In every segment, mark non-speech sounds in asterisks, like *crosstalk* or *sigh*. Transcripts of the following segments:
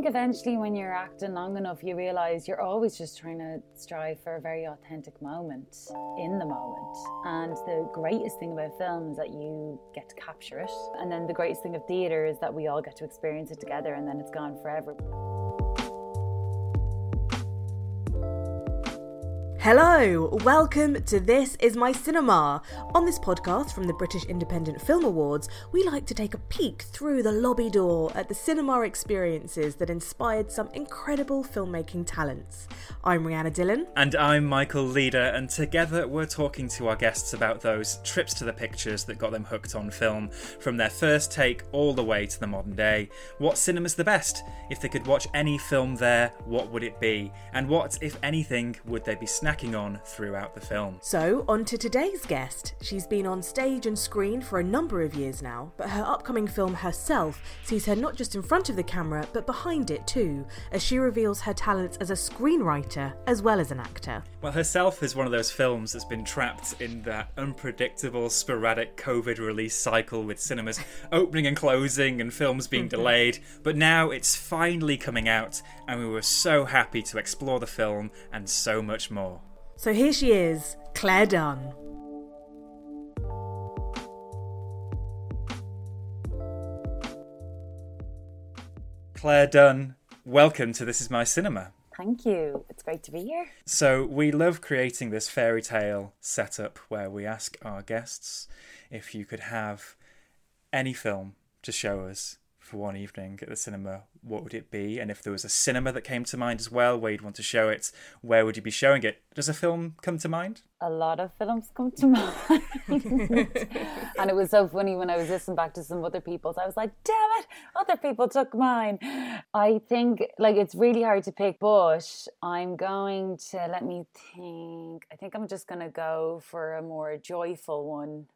think eventually, when you're acting long enough, you realize you're always just trying to strive for a very authentic moment in the moment. And the greatest thing about film is that you get to capture it. And then the greatest thing of theatre is that we all get to experience it together and then it's gone forever. Hello, welcome to This Is My Cinema. On this podcast from the British Independent Film Awards, we like to take a peek through the lobby door at the cinema experiences that inspired some incredible filmmaking talents. I'm Rhianna Dhillon. And I'm Michael Leader, and together we're talking to our guests about those trips to the pictures that got them hooked on film, from their first take all the way to the modern day. What cinema's the best? If they could watch any film there, what would it be? And what, if anything, would they be snacking? Snacking on throughout the film. So, on to today's guest. She's been on stage and screen for a number of years now, but her upcoming film herself sees her not just in front of the camera, but behind it too, as she reveals her talents as a screenwriter as well as an actor. Well, herself is one of those films that's been trapped in that unpredictable, sporadic COVID release cycle with cinemas *laughs* opening and closing and films being mm-hmm. delayed, but now it's finally coming out, and we were so happy to explore the film and so much more. So here she is, Clare Dunne. Clare Dunne, welcome to This Is My Cinema. Thank you. It's great to be here. So, we love creating this fairy tale setup where we ask our guests if you could have any film to show us for one evening at the cinema, what would it be? And if there was a cinema that came to mind as well, where you'd want to show it, where would you be showing it? Does a film come to mind? A lot of films come to *laughs* mind. and it was so funny when I was listening back to some other people's, I was like, damn it, other people took mine. I think, like, it's really hard to pick, but I'm going to, let me think, I think I'm just going to go for a more joyful one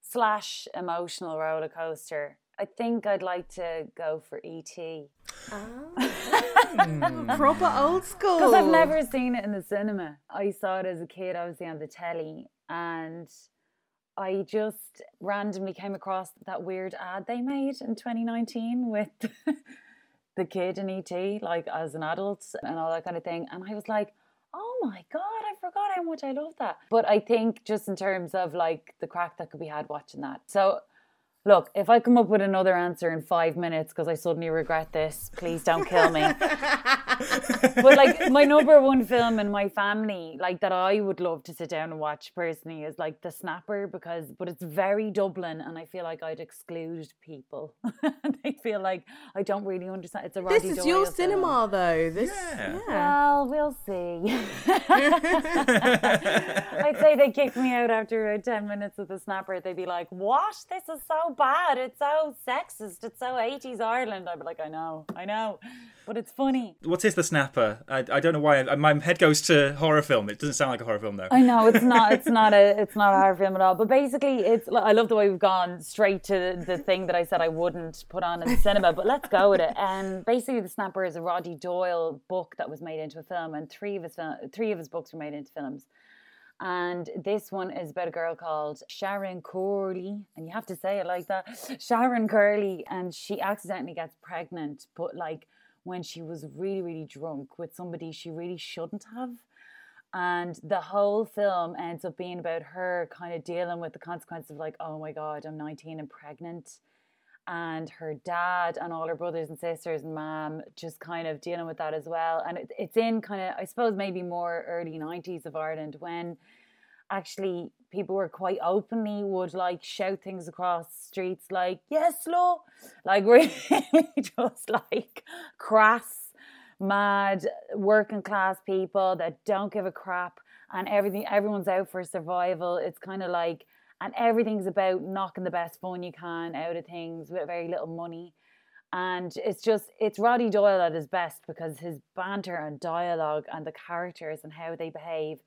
slash emotional roller coaster I think I'd like to go for ET. Oh. Ah. *laughs* Proper old school. Because I've never seen it in the cinema. I saw it as a kid, obviously on the telly, and I just randomly came across that weird ad they made in 2019 with *laughs* the kid in ET, like as an adult and all that kind of thing. And I was like, oh my God, I forgot how much I love that. But I think just in terms of like the crack that could be had watching that. So Look, if I come up with another answer in five minutes because I suddenly regret this, please don't kill me. *laughs* but like my number one film in my family, like that I would love to sit down and watch personally is like The Snapper because but it's very Dublin and I feel like I'd exclude people. *laughs* they feel like I don't really understand. It's a Roddy This is Doyle your film. cinema though. This Yeah. yeah. Well, we'll see. *laughs* I'd say they kick me out after about 10 minutes of the snapper. They'd be like, What? This is so bad. It's so sexist. It's so 80s Ireland. I'd be like, I know, I know. But it's funny. What is The Snapper? I, I don't know why. My head goes to horror film. It doesn't sound like a horror film, though. I know it's not. It's *laughs* not a. It's not a horror film at all. But basically, it's. I love the way we've gone straight to the thing that I said I wouldn't put on in the cinema. But let's go with it. And basically, the Snapper is a Roddy Doyle book that was made into a film, and three of his fil- three of his books were made into films. And this one is about a girl called Sharon Curley, and you have to say it like that, Sharon Curley, and she accidentally gets pregnant, but like when she was really, really drunk with somebody she really shouldn't have. And the whole film ends up being about her kind of dealing with the consequences of like, oh my God, I'm 19 and pregnant. And her dad and all her brothers and sisters and mom just kind of dealing with that as well. And it, it's in kind of, I suppose, maybe more early 90s of Ireland when actually people were quite openly would like shout things across streets like yes law like *laughs* really just like crass mad working class people that don't give a crap and everything everyone's out for survival. It's kind of like and everything's about knocking the best fun you can out of things with very little money. And it's just it's Roddy Doyle at his best because his banter and dialogue and the characters and how they behave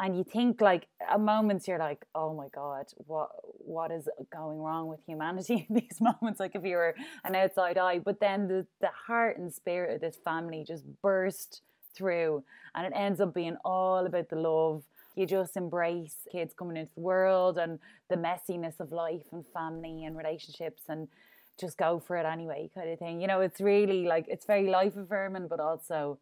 and you think like at moments you're like oh my god what what is going wrong with humanity in *laughs* these moments like if you were an outside eye but then the the heart and spirit of this family just burst through and it ends up being all about the love you just embrace kids coming into the world and the messiness of life and family and relationships and just go for it anyway, kind of thing. You know, it's really like it's very life affirming, but also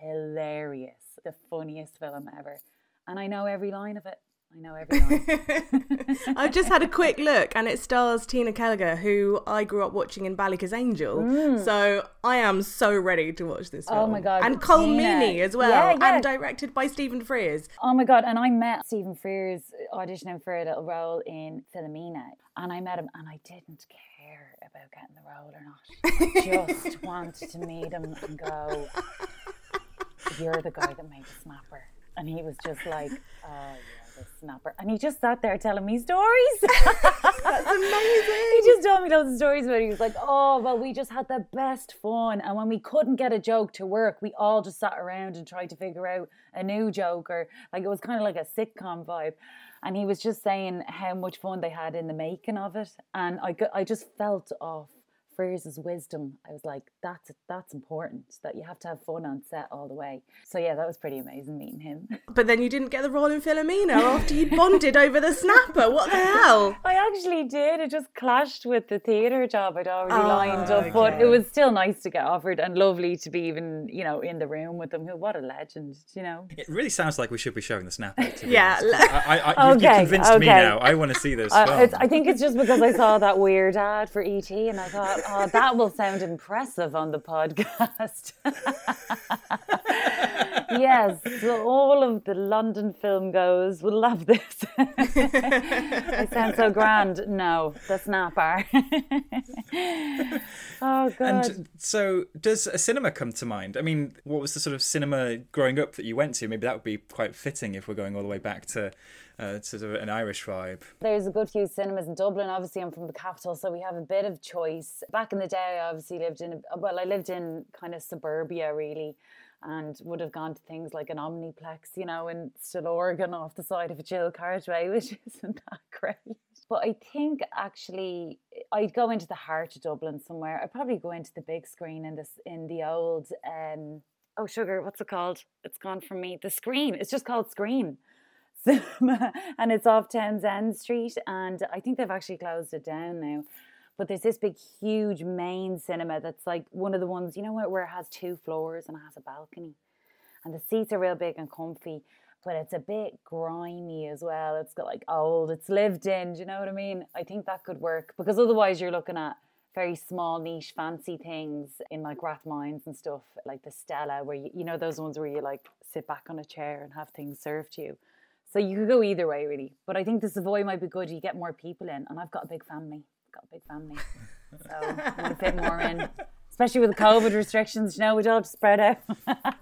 hilarious. The funniest film ever, and I know every line of it. I know every *laughs* line. *laughs* I've just had a quick look, and it stars Tina Kellegher, who I grew up watching in Ballykissangel. So I am so ready to watch this film. Mm. Oh my God, And Cole Tina. Meaney as well, Yeah, yeah. and directed by Stephen Frears. Oh my god! And I met Stephen Frears auditioning for a little role in Philomena, and I met him, and I didn't care about getting the role or not. I just *laughs* wanted to meet him and go, "You're the guy that made the snapper," and he was just like, "Oh yeah, the snapper," and he just sat there telling me stories. *laughs* That's amazing. he just told me of stories about it. He was like, "Oh, well, we just had the best fun, and when we couldn't get a joke to work, we all just sat around and tried to figure out a new joke, or like it was kind of like a sitcom vibe." And he was just saying how much fun they had in the making of it, and I, I just felt off Frears' wisdom. I was like, "That's that's important. That you have to have fun on set all the way." So yeah, that was pretty amazing meeting him. *laughs* But then you didn't get the role in Philomena after you bonded over the snapper. What the hell? *laughs* I actually did. It just clashed with the theatre job I'd already Oh, lined up, but it was still nice to get offered and lovely to be even, you know, in the room with them. What a legend, you know. It really sounds like we should be showing the snapper. To *laughs* Yeah, I, I, I, you've- Okay, you've convinced me okay. now. I want to see this Uh, film. it's, I think it's just because I saw that weird ad for ET and I thought, oh, that will sound impressive on the podcast. *laughs* yes, so all of the London film goes will love this. I sound so grand. No, the snapper. *laughs* oh, God. And so, does a cinema come to mind? I mean, what was the sort of cinema growing up that you went to? Maybe that would be quite fitting if we're going all the way back to, uh, sort of an Irish vibe. There's a good few cinemas in Dublin. Obviously, I'm from the capital, so we have a bit of choice. Back in the day, I obviously lived in, a- well, I lived in kind of suburbia, really, and would have gone to things like an Omniplex, you know, in Stillorgan off the side of a Jill carriageway, *laughs* which isn't that great. But I think actually I'd go into the heart of Dublin somewhere. I'd probably go into the big screen in this in the old um oh sugar, what's it called? It's gone from me. The screen. It's just called Screen *laughs* and it's off Townsend Street and I think they've actually closed it down now. But there's this big huge main cinema that's like one of the ones, you know where, where it has two floors and it has a balcony. And the seats are real big and comfy, but it's a bit grimy as well. It's got like old, it's lived in, do you know what I mean? I think that could work because otherwise you're looking at very small niche fancy things in like Rathmines and stuff like the Stella where you, you know those ones where you like sit back on a chair and have things served to you. So you could go either way, really. But I think the Savoy might be good. You get more people in, and I've got a big family. I've got a big family, so I want to fit more in. Especially with the COVID restrictions, you know, we'd all just spread out.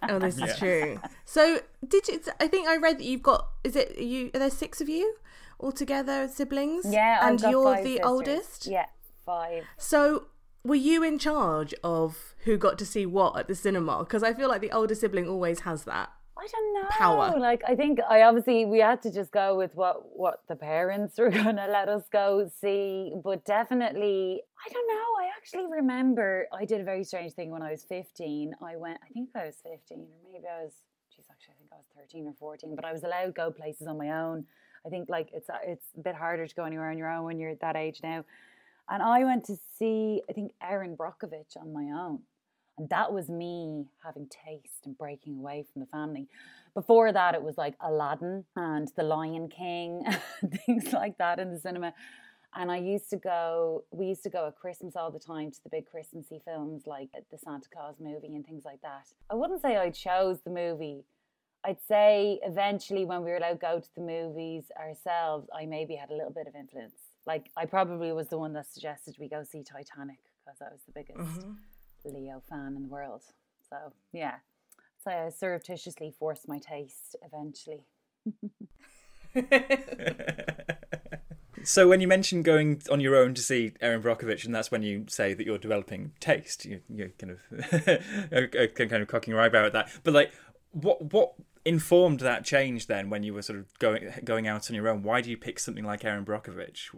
Oh, this Yeah. is true. So, did you? I think I read that you've got. Is it you? Are there six of you all together, siblings? yeah, I've and got you're five the sisters. oldest. Yeah, five. So, were you in charge of who got to see what at the cinema? Because I feel like the older sibling always has that. I don't know. Power. Like I think I obviously we had to just go with what what the parents *laughs* were gonna let us go see. But definitely I don't know. I actually remember I did a very strange thing when I was fifteen. I went I think I was fifteen or maybe I was geez, actually I think I was thirteen or fourteen, but I was allowed to go places on my own. I think like it's it's a bit harder to go anywhere on your own when you're that age now. And I went to see I think Erin Brockovich on my own. And that was me having taste and breaking away from the family. Before that, it was like Aladdin and The Lion King, *laughs* things like that in the cinema. And I used to go, we used to go at Christmas all the time to the big Christmassy films like uh, the Santa Claus movie and things like that. I wouldn't say I chose the movie. I'd say eventually when we were allowed to go to the movies ourselves, I maybe had a little bit of influence. Like I probably was the one that suggested we go see Titanic because I was the biggest. Mm-hmm. Leo fan in the world. So yeah, so I surreptitiously forced my taste eventually. *laughs* So when you mentioned going on your own to see Erin Brockovich, and that's when you say that you're developing taste, you, you're kind of *laughs* kind of cocking your eyebrow at that. But like, what what informed that change then when you were sort of going going out on your own? Why do you pick something like Erin Brockovich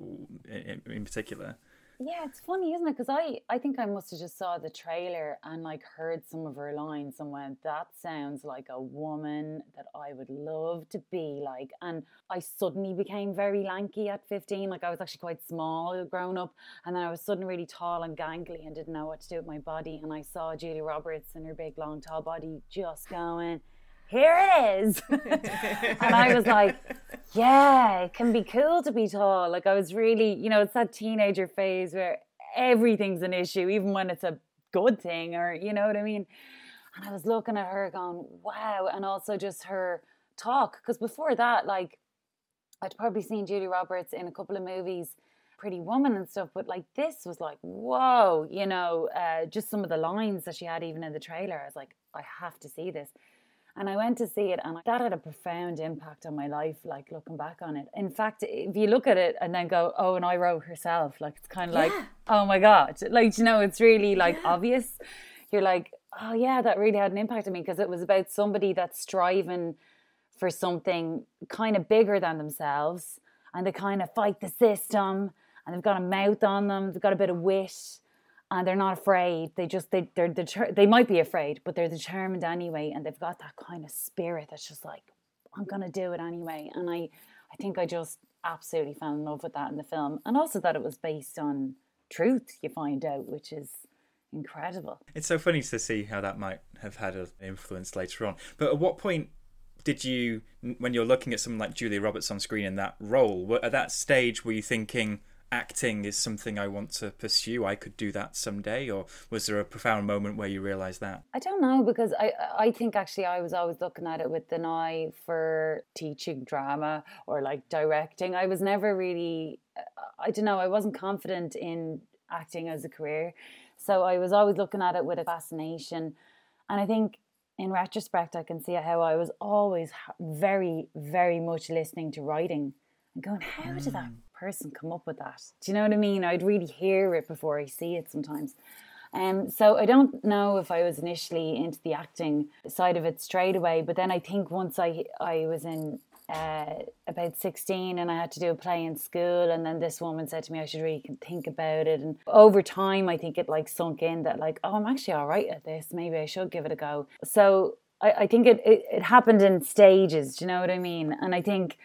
in, in particular? Yeah, it's funny, isn't it? Because I, I think I must have just saw the trailer and like heard some of her lines and went, that sounds like a woman that I would love to be like. And I suddenly became very lanky at 15. Like I was actually quite small growing up. And then I was suddenly really tall and gangly and didn't know what to do with my body. And I saw Julia Roberts and her big, long, tall body just going, here it is. *laughs* and I was like, yeah, it can be cool to be tall. Like I was really, you know, it's that teenager phase where everything's an issue, even when it's a good thing, or you know what I mean. And I was looking at her going, wow, and also just her talk. Because before that, like, I'd probably seen Julie Roberts in a couple of movies, Pretty Woman and stuff, but like this was like, whoa, you know, uh, just some of the lines that she had even in the trailer. I was like, I have to see this. And I went to see it, and that had a profound impact on my life, like looking back on it. In fact, if you look at it and then go, oh, and I wrote herself, like it's kind of yeah. like, oh my God. Like, you know, it's really like yeah. obvious. You're like, oh, yeah, that really had an impact on me because it was about somebody that's striving for something kind of bigger than themselves and they kind of fight the system and they've got a mouth on them, they've got a bit of wit and they're not afraid. They just they they're deter- they might be afraid, but they're determined anyway, and they've got that kind of spirit that's just like I'm gonna do it anyway. And I I think I just absolutely fell in love with that in the film, and also that it was based on truth. You find out, which is incredible. It's so funny to see how that might have had an influence later on. But at what point did you, when you're looking at someone like Julia Roberts on screen in that role, at that stage were you thinking? Acting is something I want to pursue. I could do that someday, or was there a profound moment where you realised that? I don't know because I I think actually I was always looking at it with an eye for teaching drama or like directing. I was never really I don't know. I wasn't confident in acting as a career, so I was always looking at it with a fascination, and I think. In retrospect, I can see how I was always very, very much listening to writing and going, how did that mm person come up with that? Do you know what I mean? I'd really hear it before I see it sometimes. Um, so I don't know if I was initially into the acting side of it straight away, but then I think once I I was in uh, about 16 and I had to do a play in school and then this woman said to me I should really think about it and over time I think it like sunk in that like oh I'm actually all right at this maybe I should give it a go so I, I think it, it, it happened in stages do you know what I mean and I think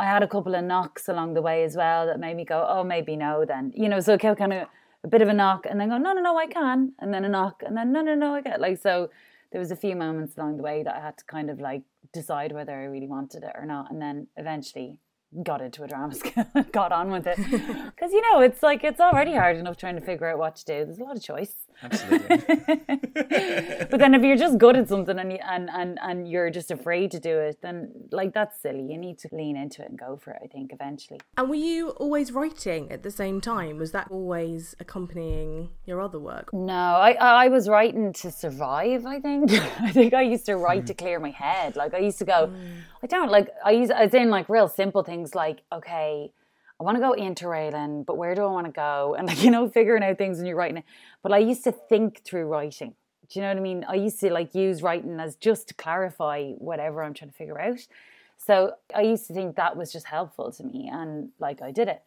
I had a couple of knocks along the way as well that made me go, oh, maybe no, then. You know, so it kept kind of a bit of a knock and then go, no, no, no, I can. And then a knock and then, no, no, no, I get like, so there was a few moments along the way that I had to kind of like decide whether I really wanted it or not. And then eventually got into a drama *laughs* school got on with it *laughs* because you know it's like it's already hard enough trying to figure out what to do there's a lot of choice absolutely. *laughs* *laughs* But then if you're just good at something and, you, and and and you're just afraid to do it then like that's silly. You need to lean into it and go for it i think eventually. And were you always writing at the same time? Was that always accompanying your other work? No i i was writing to survive i think. *laughs* I think i used to write to clear my head. Like i used to go mm. i don't like i use as in like real simple things things like, okay, I want to go into interrailing, but where do I want to go? *laughs* And like, you know, figuring out things when you're writing it. But I used to think through writing. Do you know what I mean? I used to like use writing as just to clarify whatever I'm trying to figure out. So I used to think that was just helpful to me and like I did it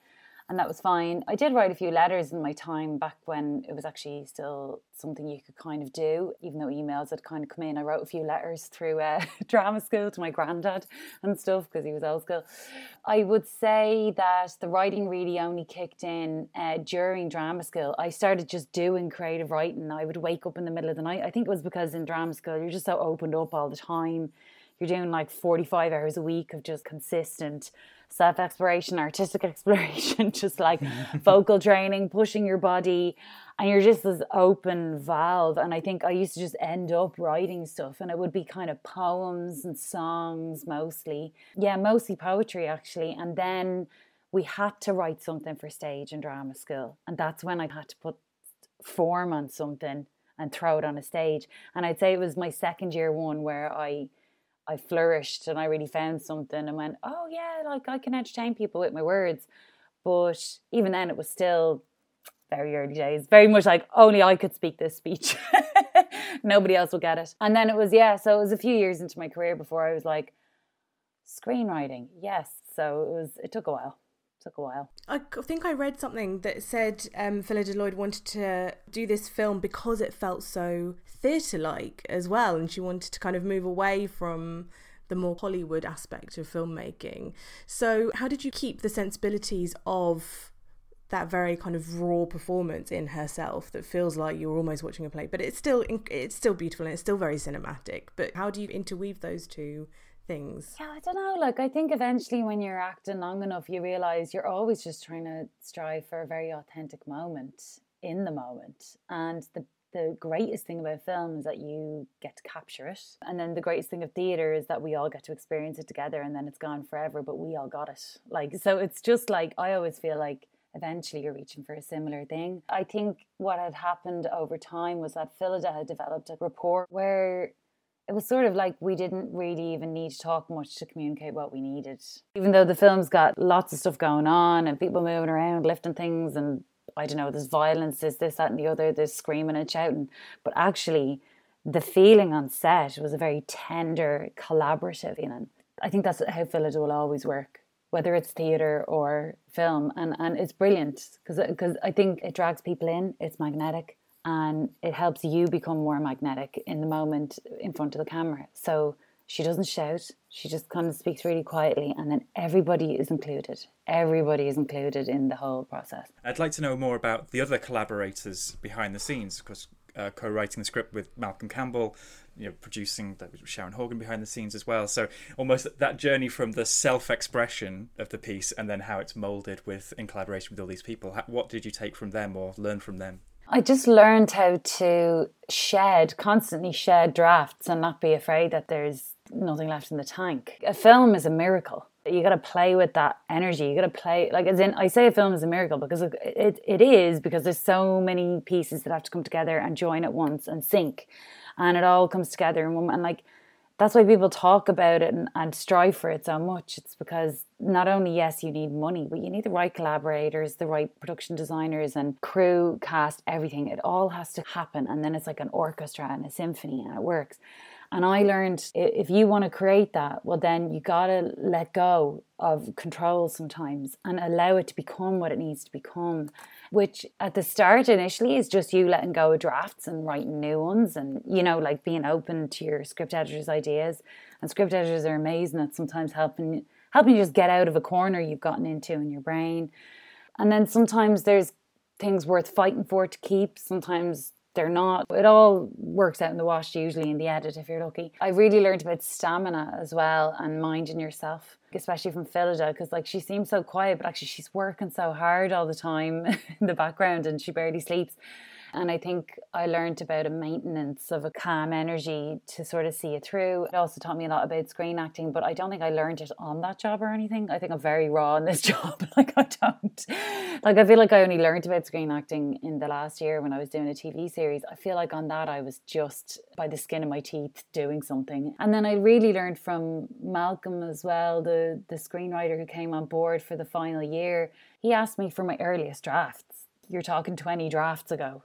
and that was fine. I did write a few letters in my time back when it was actually still something you could kind of do, even though emails had kind of come in. I wrote a few letters through uh, *laughs* drama school to my granddad and stuff because he was old school. I would say that the writing really only kicked in uh, during drama school. I started just doing creative writing. I would wake up in the middle of the night. I think it was because in drama school you're just so opened up all the time. You're doing like 45 hours a week of just consistent self exploration, artistic *laughs* exploration, just like *laughs* vocal training, pushing your body, and you're just this open valve. And I think I used to just end up writing stuff, and it would be kind of poems and songs mostly. Yeah, mostly poetry actually. And then we had to write something for stage and drama school, and that's when I had to put form on something and throw it on a stage. And I'd say it was my second year one where I I flourished and I really found something and went, oh yeah, like I can entertain people with my words. But even then, it was still very early days, very much like only I could speak this speech. *laughs* Nobody else will get it. And then it was, yeah, so it was a few years into my career before I was like, screenwriting, yes. So it was, it took a while took a while. I think I read something that said um, Lloyd wanted to do this film because it felt so theatre like as well, and she wanted to kind of move away from the more Hollywood aspect of filmmaking. So, how did you keep the sensibilities of that very kind of raw performance in herself that feels like you're almost watching a play, but it's still it's still beautiful and it's still very cinematic. But how do you interweave those two things? Yeah, I don't know. Like, I think eventually when you're acting long enough, you realize you're always just trying to strive for a very authentic moment in the moment. And the the greatest thing about film is that you get to capture it. And then the greatest thing of theatre is that we all get to experience it together and then it's gone forever, but we all got it. Like, so it's just like, I always feel like eventually you're reaching for a similar thing. I think what had happened over time was that Phyllida had developed a rapport where it was sort of like we didn't really even need to talk much to communicate what we needed. Even though the film's got lots of stuff going on and people moving around, lifting things, and I don't know, there's violence, there's this, that, and the other, there's screaming and shouting. But actually, the feeling on set was a very tender, collaborative feeling. I think that's how Phyllida will always work whether it's theater or film and and it's brilliant because I think it drags people in it's magnetic and it helps you become more magnetic in the moment in front of the camera so she doesn't shout she just kind of speaks really quietly and then everybody is included everybody is included in the whole process i'd like to know more about the other collaborators behind the scenes because uh, co-writing the script with malcolm campbell you know producing that Sharon Horgan behind the scenes as well. So almost that journey from the self-expression of the piece and then how it's molded with in collaboration with all these people. What did you take from them or learn from them? I just learned how to shed, constantly shed drafts and not be afraid that there's nothing left in the tank. A film is a miracle. You got to play with that energy. You got to play like as in I say a film is a miracle because it, it is because there's so many pieces that have to come together and join at once and sync and it all comes together and, and like that's why people talk about it and, and strive for it so much. It's because not only, yes, you need money, but you need the right collaborators, the right production designers, and crew, cast, everything. It all has to happen. And then it's like an orchestra and a symphony, and it works. And I learned if you want to create that, well, then you got to let go of control sometimes and allow it to become what it needs to become which at the start initially is just you letting go of drafts and writing new ones and you know like being open to your script editor's ideas. And script editors are amazing at sometimes helping helping you just get out of a corner you've gotten into in your brain. And then sometimes there's things worth fighting for to keep. Sometimes they're not. It all works out in the wash usually in the edit if you're lucky. I really learned about stamina as well and minding yourself, especially from Phyllida, because like she seems so quiet, but actually she's working so hard all the time *laughs* in the background and she barely sleeps. And I think I learned about a maintenance of a calm energy to sort of see it through. It also taught me a lot about screen acting, but I don't think I learned it on that job or anything. I think I'm very raw in this *laughs* job. like I don't. Like I feel like I only learned about screen acting in the last year when I was doing a TV series. I feel like on that I was just by the skin of my teeth doing something. And then I really learned from Malcolm as well, the the screenwriter who came on board for the final year. He asked me for my earliest drafts. You're talking 20 drafts ago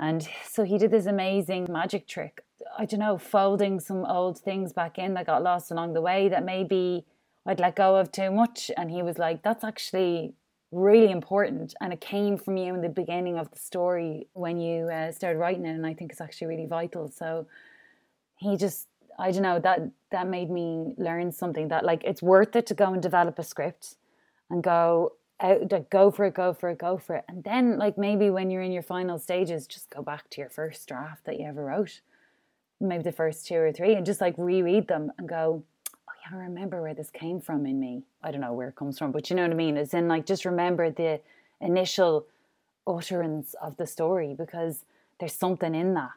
and so he did this amazing magic trick. I don't know, folding some old things back in that got lost along the way that maybe I'd let go of too much. And he was like, that's actually really important. And it came from you in the beginning of the story when you uh, started writing it. And I think it's actually really vital. So he just, I don't know, that, that made me learn something that like it's worth it to go and develop a script and go, out like go for it, go for it, go for it. And then like maybe when you're in your final stages, just go back to your first draft that you ever wrote. Maybe the first two or three and just like reread them and go, Oh yeah, I remember where this came from in me. I don't know where it comes from, but you know what I mean? It's in like just remember the initial utterance of the story because there's something in that.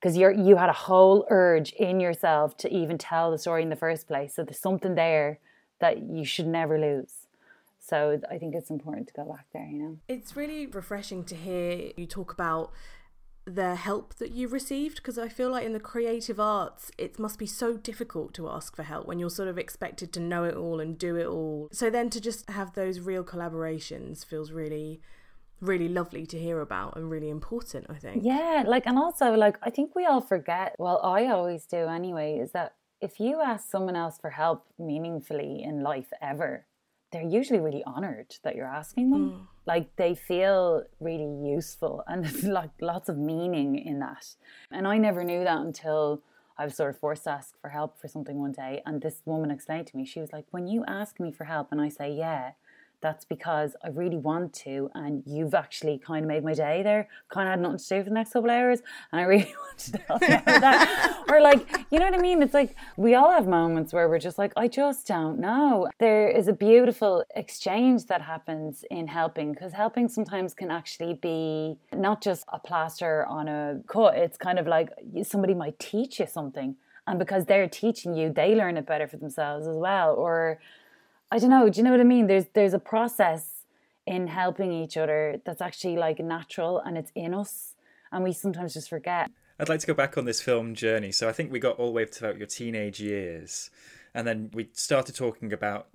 Because you're you had a whole urge in yourself to even tell the story in the first place. So there's something there that you should never lose. So I think it's important to go back there, you know. It's really refreshing to hear you talk about the help that you've received because I feel like in the creative arts it must be so difficult to ask for help when you're sort of expected to know it all and do it all. So then to just have those real collaborations feels really really lovely to hear about and really important, I think. Yeah, like and also like I think we all forget, well I always do anyway, is that if you ask someone else for help meaningfully in life ever, they're usually really honored that you're asking them. Mm. Like they feel really useful *laughs* and there's like lots of meaning in that. And I never knew that until I was sort of forced to ask for help for something one day. And this woman explained to me, she was like, when you ask me for help and I say, yeah, that's because I really want to, and you've actually kind of made my day there. Kind of had nothing to do for the next couple of hours, and I *laughs* really wanted to help you with that. *laughs* or like, you know what I mean? It's like we all have moments where we're just like, I just don't know. There is a beautiful exchange that happens in helping because helping sometimes can actually be not just a plaster on a cut. It's kind of like somebody might teach you something, and because they're teaching you, they learn it better for themselves as well. Or I don't know. Do you know what I mean? There's there's a process in helping each other that's actually like natural and it's in us, and we sometimes just forget. I'd like to go back on this film journey. So I think we got all the way to about your teenage years, and then we started talking about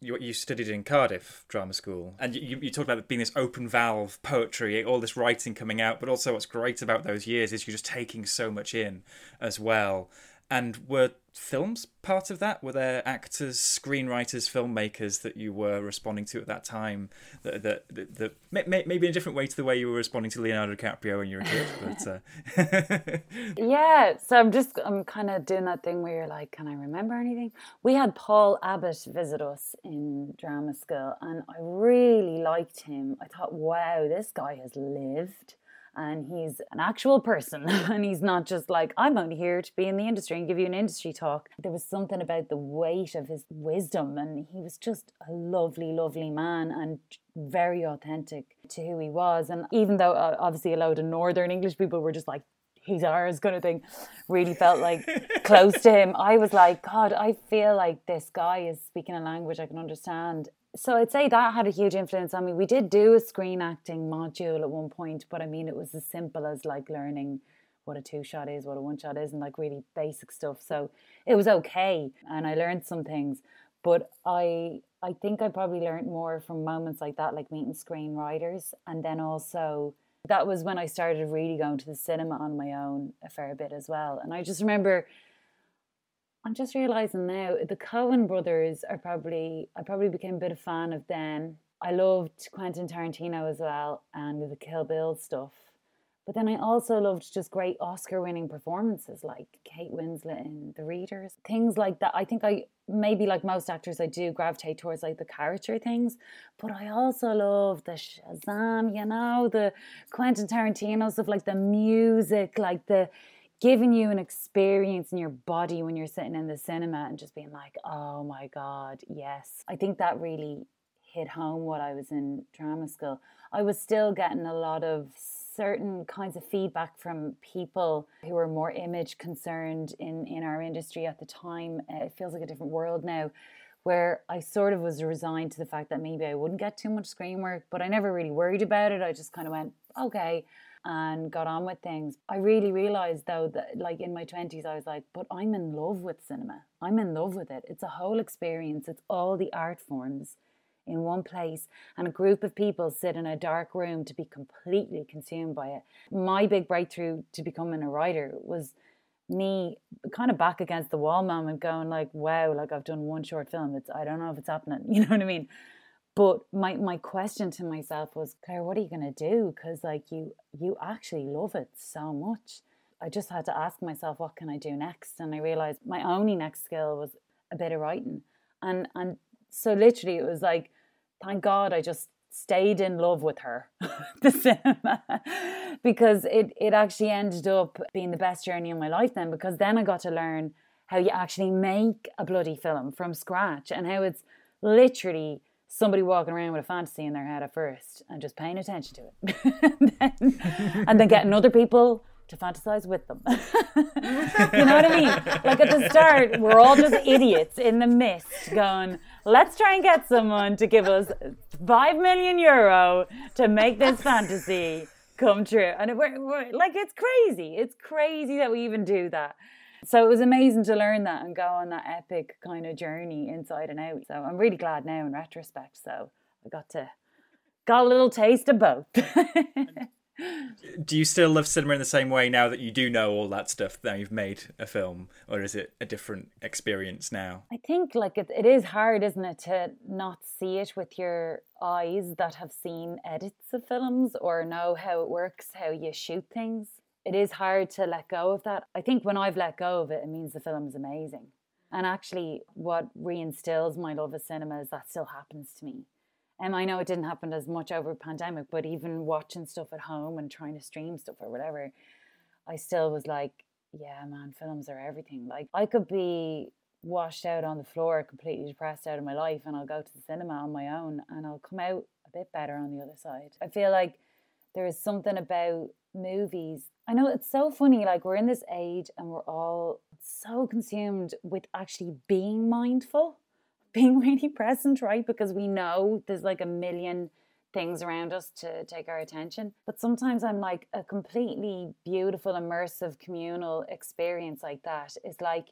what you studied in Cardiff Drama School, and you, you talked about being this open valve poetry, all this writing coming out, but also what's great about those years is you're just taking so much in as well. And were films part of that? Were there actors, screenwriters, filmmakers that you were responding to at that time? That that, that, that maybe in a different way to the way you were responding to Leonardo DiCaprio when you were a kid. But uh... *laughs* yeah, so I'm just I'm kind of doing that thing where you're like, can I remember anything? We had Paul Abbott visit us in drama school, and I really liked him. I thought, wow, this guy has lived and he's an actual person *laughs* and he's not just like i'm only here to be in the industry and give you an industry talk. There was something about the weight of his wisdom and he was just a lovely lovely man and very authentic to who he was. And even though uh, obviously a lot of northern english people were just like he's ours kind of thing really felt like *laughs* close to him. I was like god i feel like this guy is speaking a language i can understand so I'd say that had a huge influence on me. We did do a screen acting module at one point, but I mean, it was as simple as like learning what a two shot is, what a one shot is, and like really basic stuff. So it was okay, and I learned some things. But I, I think I probably learned more from moments like that, like meeting screenwriters, and then also that was when I started really going to the cinema on my own a fair bit as well. And I just remember I'm just realizing now the Coen brothers are probably I probably became a bit of fan of them. I loved Quentin Tarantino as well and the Kill Bill stuff. But then I also loved just great Oscar winning performances like Kate Winslet in The Readers. Things like that. I think I maybe like most actors I do gravitate towards like the character things. But I also love the Shazam, you know, the Quentin Tarantino stuff, like the music, like the giving you an experience in your body when you're sitting in the cinema and just being like, oh my God, yes. I think that really hit home what I was in drama school. I was still getting a lot of certain kinds of feedback from people who were more image concerned in, in our industry at the time. Uh, it feels like a different world now where I sort of was resigned to the fact that maybe I wouldn't get too much screen work, but I never really worried about it. I just kind of went, okay, and got on with things. I really realized though that like in my 20s I was like, but I'm in love with cinema. I'm in love with it. It's a whole experience. It's all the art forms in one place and a group of people sit in a dark room to be completely consumed by it. My big breakthrough to becoming a writer was me kind of back against the wall moment going like wow like I've done one short film it's I don't know if it's happening *laughs* you know what I mean but my my question to myself was clare what are you going to do? Because like you you actually love it so much. I just had to ask myself what can i do next? And i realized my only next skill was a bit of writing. And and so literally it was like thank god i just stayed in love with her *laughs* the cinema because it it actually ended up being the best journey of my life then because then i got to learn how you actually make a bloody film from scratch and how it's literally somebody walking around with a fantasy in their head at first and just paying attention to it and, *laughs* then, and then getting other people to fantasize with them. *laughs* you know what I mean? Like at the start, we're all just idiots in the mist going, let's try and get someone to give us five million euro to make this fantasy come true. And we're, we're, like, it's crazy. It's crazy that we even do that so it was amazing to learn that and go on that epic kind of journey inside and out. So I'm really glad now in retrospect. So I got to got a little taste of both. *laughs* Do you still love cinema in the same way now that you do know all that stuff? Now you've made a film, or is it a different experience now? I think like it, it is hard, isn't it, to not see it with your eyes that have seen edits of films or know how it works, how you shoot things. It is hard to let go of that. I think when I've let go of it, it means the film is amazing. And actually, what reinstills my love of cinema is that still happens to me. And I know it didn't happen as much over pandemic, but even watching stuff at home and trying to stream stuff or whatever, I still was like, yeah, man, films are everything. Like I could be washed out on the floor, completely depressed out of my life, and I'll go to the cinema on my own and I'll come out a bit better on the other side. I feel like there is something about movies. I know it's so funny, like we're in this age and we're all so consumed with actually being mindful *laughs* being really present, right? Because we know there's like a million things around us to take our attention. But sometimes I'm like a completely beautiful, immersive, communal experience like that is like,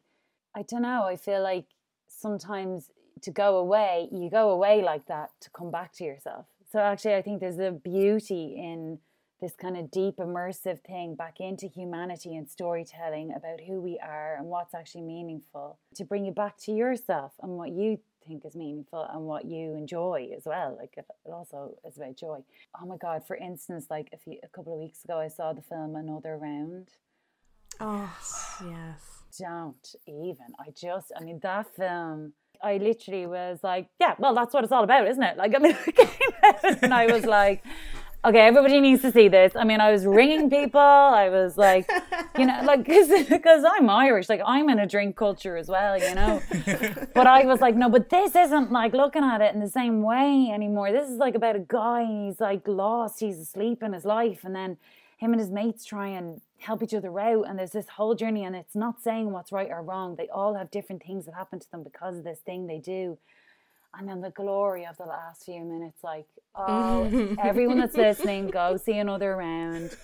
I don't know, I feel like sometimes to go away, you go away like that to come back to yourself. So actually, I think there's a beauty in this kind of deep, immersive thing back into humanity and storytelling about who we are and what's actually meaningful to bring you back to yourself and what you think is meaningful and what you enjoy as well. Like it, also is about joy. Oh my god! For instance, like a few a couple of weeks ago, I saw the film Another Round. Oh *sighs* yes. Don't even. I just. I mean that film. I literally was like, yeah, well, that's what it's all about, isn't it? Like, I mean, *laughs* and I was *laughs* like, okay, everybody needs to see this. I mean, I was ringing people. I was like, you know, like, because *laughs* I'm Irish, like, I'm in a drink culture as well, you know. *laughs* but I was like, no, but this isn't like looking at it in the same way anymore. This is like about a guy, he's like lost, he's asleep in his life. And then him and his mates try and help each other out. And there's this whole journey, and it's not saying what's right or wrong. They all have different things that happen to them because of this thing they do. And then the glory of the last few minutes, like, oh, everyone that's *laughs* listening, go see another round.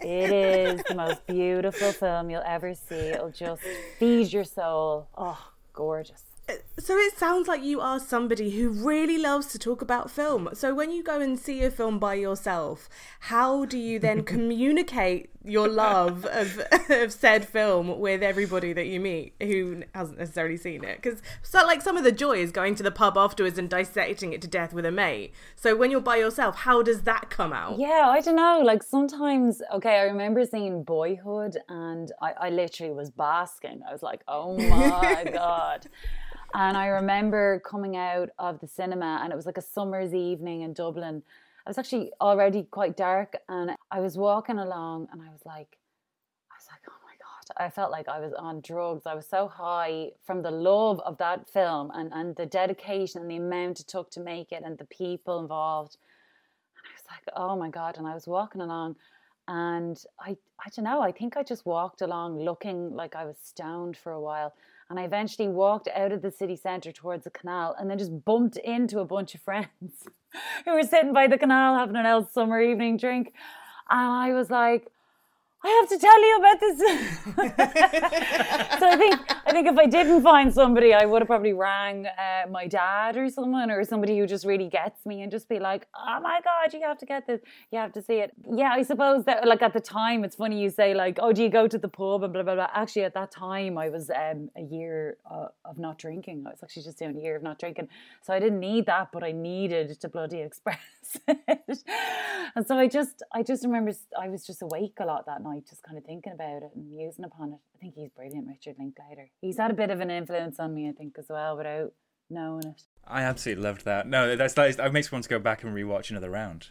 It is the most beautiful film you'll ever see. It'll just feed your soul. Oh, gorgeous. Uh, so it sounds like you are somebody who really loves to talk about film. So when you go and see a film by yourself, how do you then *laughs* communicate your love of, *laughs* of said film with everybody that you meet who hasn't necessarily seen it? Because so like some of the joy is going to the pub afterwards and dissecting it to death with a mate. So when you're by yourself, how does that come out? Yeah, I don't know. Like sometimes, okay, I remember seeing Boyhood and I, I literally was basking. I was like, oh my *laughs* god. And I remember coming out of the cinema, and it was like a summer's evening in Dublin. I was actually already quite dark, and I was walking along, and I was like, I was like, oh my god! I felt like I was on drugs. I was so high from the love of that film and and the dedication and the amount it took to make it, and the people involved. And I was like, oh my god! And I was walking along, and I I don't know. I think I just walked along looking like I was stoned for a while and I eventually walked out of the city centre towards the canal and then just bumped into a bunch of *laughs* friends who were sitting by the canal having an old summer evening drink. And I was like, I have to tell you about this. so I think I think if I didn't find somebody, I would have probably rang uh, my dad or someone or somebody who just really gets me and just be like, "Oh my god, you have to get this. You have to see it." Yeah, I suppose that like at the time, it's funny you say like, "Oh, do you go to the pub?" and blah blah blah. Actually, at that time, I was um, a year uh, of not drinking. I was actually just doing a year of not drinking, so I didn't need that, but I needed to bloody express *laughs* it. and so I just I just remember I was just awake a lot that night night, just kind of thinking about it and musing upon it. I think he's brilliant, Richard Linklater. He's had a bit of an influence on me, I think, as well, without knowing it. I absolutely loved that. No, that's that makes me want to go back and rewatch another round.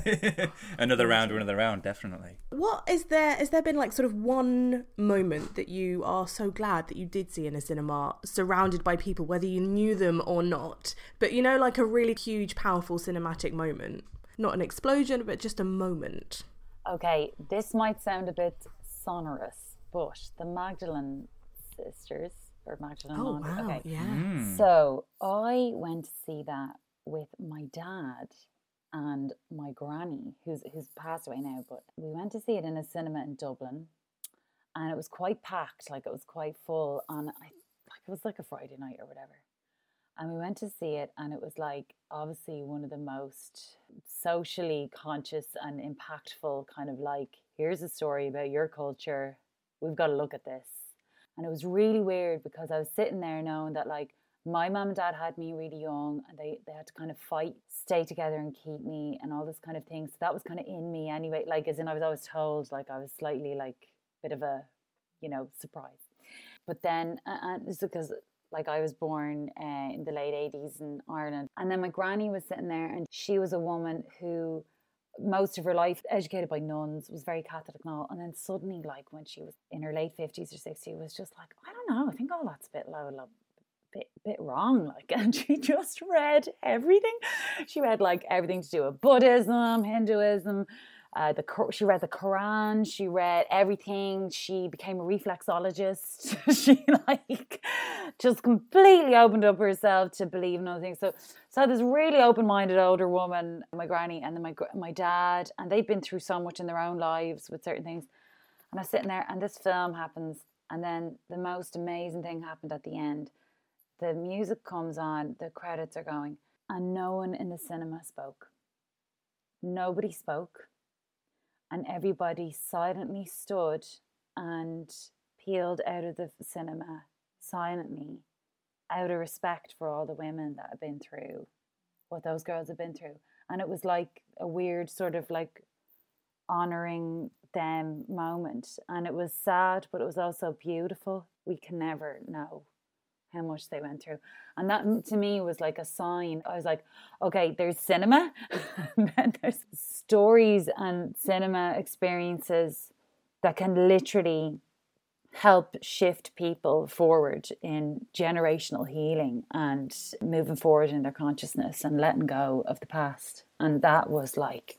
*laughs* another round or another round, definitely. What is there? Has there been like sort of one moment that you are so glad that you did see in a cinema, surrounded by people, whether you knew them or not? But you know, like a really huge, powerful cinematic moment. Not an explosion, but just a moment. Okay, this might sound a bit sonorous, but the Magdalene sisters or Magdalene. Oh wow! Okay, yeah. Mm. So I went to see that with my dad and my granny, who's who's passed away now. But we went to see it in a cinema in Dublin, and it was quite packed. Like it was quite full. On I like it was like a Friday night or whatever. And we went to see it, and it was like obviously one of the most socially conscious and impactful kind of like, here's a story about your culture. We've got to look at this. And it was really weird because I was sitting there knowing that like my mom and dad had me really young and they, they had to kind of fight, stay together and keep me and all this kind of thing. So that was kind of in me anyway. Like as in I was always told like I was slightly like bit of a, you know, surprise. But then and it's because like I was born uh, in the late 80s in Ireland. And then my granny was sitting there and she was a woman who most of her life educated by nuns, was very Catholic and all. And then suddenly, like when she was in her late 50s or 60s, was just like, I don't know, I think all that's a bit low, low bit, bit wrong. Like, *laughs* and she just read everything. She read like everything to do with Buddhism, Hinduism, uh, the she read the Quran, she read everything. She became a reflexologist. *laughs* she like just completely opened up herself to believe in other things. So, so this really open-minded older woman, my granny, and then my my dad, and they've been through so much in their own lives with certain things. And I was sitting there, and this film happens, and then the most amazing thing happened at the end. The music comes on, the credits are going, and no one in the cinema spoke. Nobody spoke and everybody silently stood and peeled out of the cinema silently out of respect for all the women that had been through what those girls had been through. And it was like a weird sort of like honoring them moment. And it was sad but it was also beautiful. We can never know how much they went through. And that to me was like a sign. I was like, okay, there's cinema, *laughs* and there's stories and cinema experiences that can literally help shift people forward in generational healing and moving forward in their consciousness and letting go of the past. And that was like,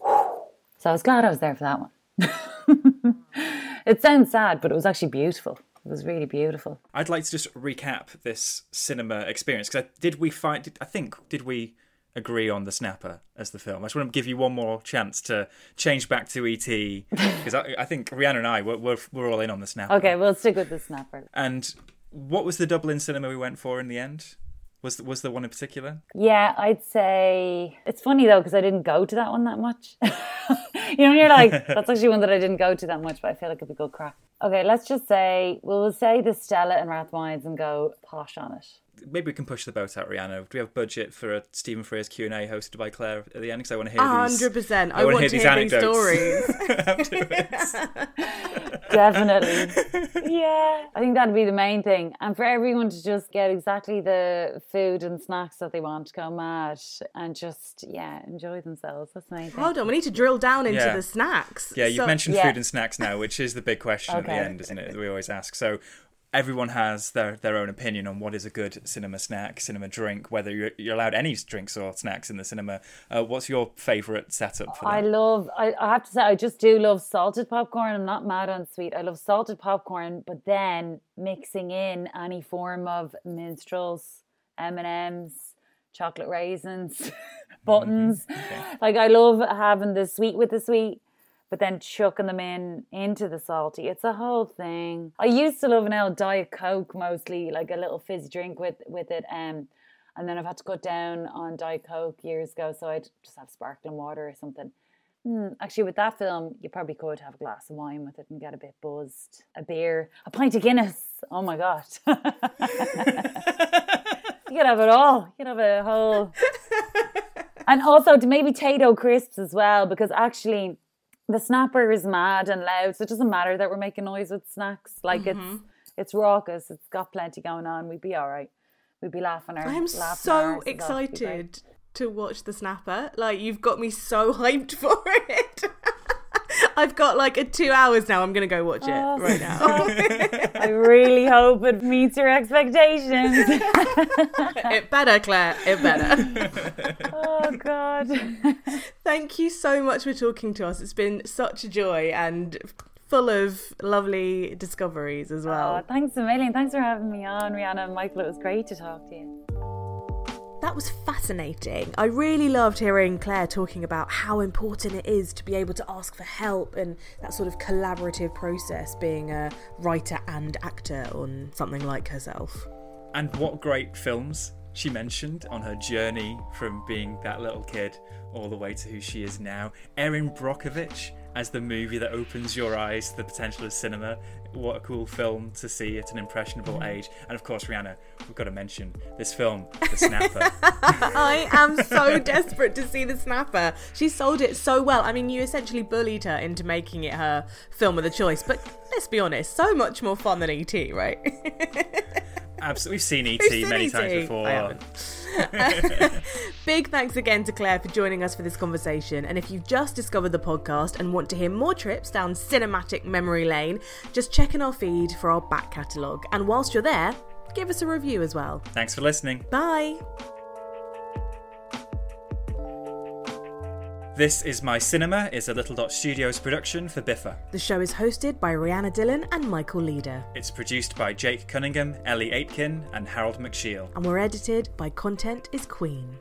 whew. so I was glad I was there for that one. *laughs* it sounds sad, but it was actually beautiful. It was really beautiful. I'd like to just recap this cinema experience because did we find? Did, I think did we agree on the Snapper as the film? I just want to give you one more chance to change back to ET because *laughs* I, I, think Rhiannon and I we're, we're, we're all in on the Snapper. Okay, we'll stick with the Snapper. And what was the Dublin cinema we went for in the end? Was was there one in particular? Yeah, I'd say it's funny though because I didn't go to that one that much. *laughs* you know, you're like, *laughs* that's actually one that I didn't go to that much, but I feel like it'd be good crack. Okay, let's just say we'll say the Stella and Rathmines and go posh on it. Maybe we can push the boat out, Rhianna. Do we have budget for a Stephen Frears Q and A hosted by Clare at the end? Because I want to hear hundred percent. I, want, to hear, these, hear these stories. *laughs* *laughs* Definitely. Yeah, I think that'd be the main thing, and for everyone to just get exactly the food and snacks that they want, go mad, and just yeah, enjoy themselves. That's the main thing. Hold on, we need to drill down into yeah. the snacks. Yeah, you've so, mentioned yeah. food and snacks now, which is the big question okay. at the end, isn't it? That we always ask. So everyone has their, their own opinion on what is a good cinema snack, cinema drink, whether you're, you're allowed any drinks or snacks in the cinema. Uh, what's your favourite setup for that? I love, I, I have to say, I just do love salted popcorn. I'm not mad on sweet. I love salted popcorn, but then mixing in any form of minstrels, M&Ms, chocolate raisins, *laughs* buttons. Mm-hmm. Okay. Like I love having the sweet with the sweet but then chucking them in into the salty. It's a whole thing. I used to love an old Diet Coke mostly, like a little fizz drink with with it. Um, and then I've had to cut down on Diet Coke years ago, so I'd just have sparkling water or something. Hmm, actually, with that film, you probably could have a glass of wine with it and get a bit buzzed. A beer, a pint of Guinness. Oh my god! *laughs* you could have it all. You could have a whole. *laughs* and also to maybe Tayto crisps as well, because actually the snapper is mad and loud, so it doesn't matter that we're making noise with snacks. Like mm-hmm. it's it's raucous. It's got plenty going on. We'd be all right. We'd be laughing our. I'm so excited to watch the snapper. Like you've got me so *laughs* hyped for it. *laughs* I've got like a two hours now. I'm gonna go watch it oh, right now. *laughs* I really hope it meets your expectations. *laughs* it better, Clare. It better. oh God. Thank you so much for talking to us. It's been such a joy and full of lovely discoveries as well. Oh, thanks a million. Thanks for having me on, Rhianna and Michael. It was great to talk to you. That was fascinating. I really loved hearing Clare talking about how important it is to be able to ask for help and that sort of collaborative process being a writer and actor on something like herself. And what great films she mentioned on her journey from being that little kid all the way to who she is now. Erin Brockovich as the movie that opens your eyes to the potential of cinema. What a cool film to see at an impressionable Mm-hmm. age. And of course, Rhianna, we've got to mention this film, The Snapper. *laughs* I am so desperate to see the snapper. She sold it so well. I mean, you essentially bullied her into making it her film of the choice. But let's be honest, so much more fun than ET, right? *laughs* Absolutely, we've seen E.T. We've many times before. *laughs* Big thanks again to Clare for joining us for this conversation. And if you've just discovered the podcast and want to hear more trips down cinematic memory lane, just check in our feed for our back catalogue. And whilst you're there, give us a review as well. Thanks for listening. Bye. This is My Cinema is a Little Dot Studios production for Biffa. The show is hosted by Rhianna Dhillon and Michael Leader. It's produced by Jake Cunningham, Ellie Aitken, and Harold McShiel. And we're edited by Content is Queen.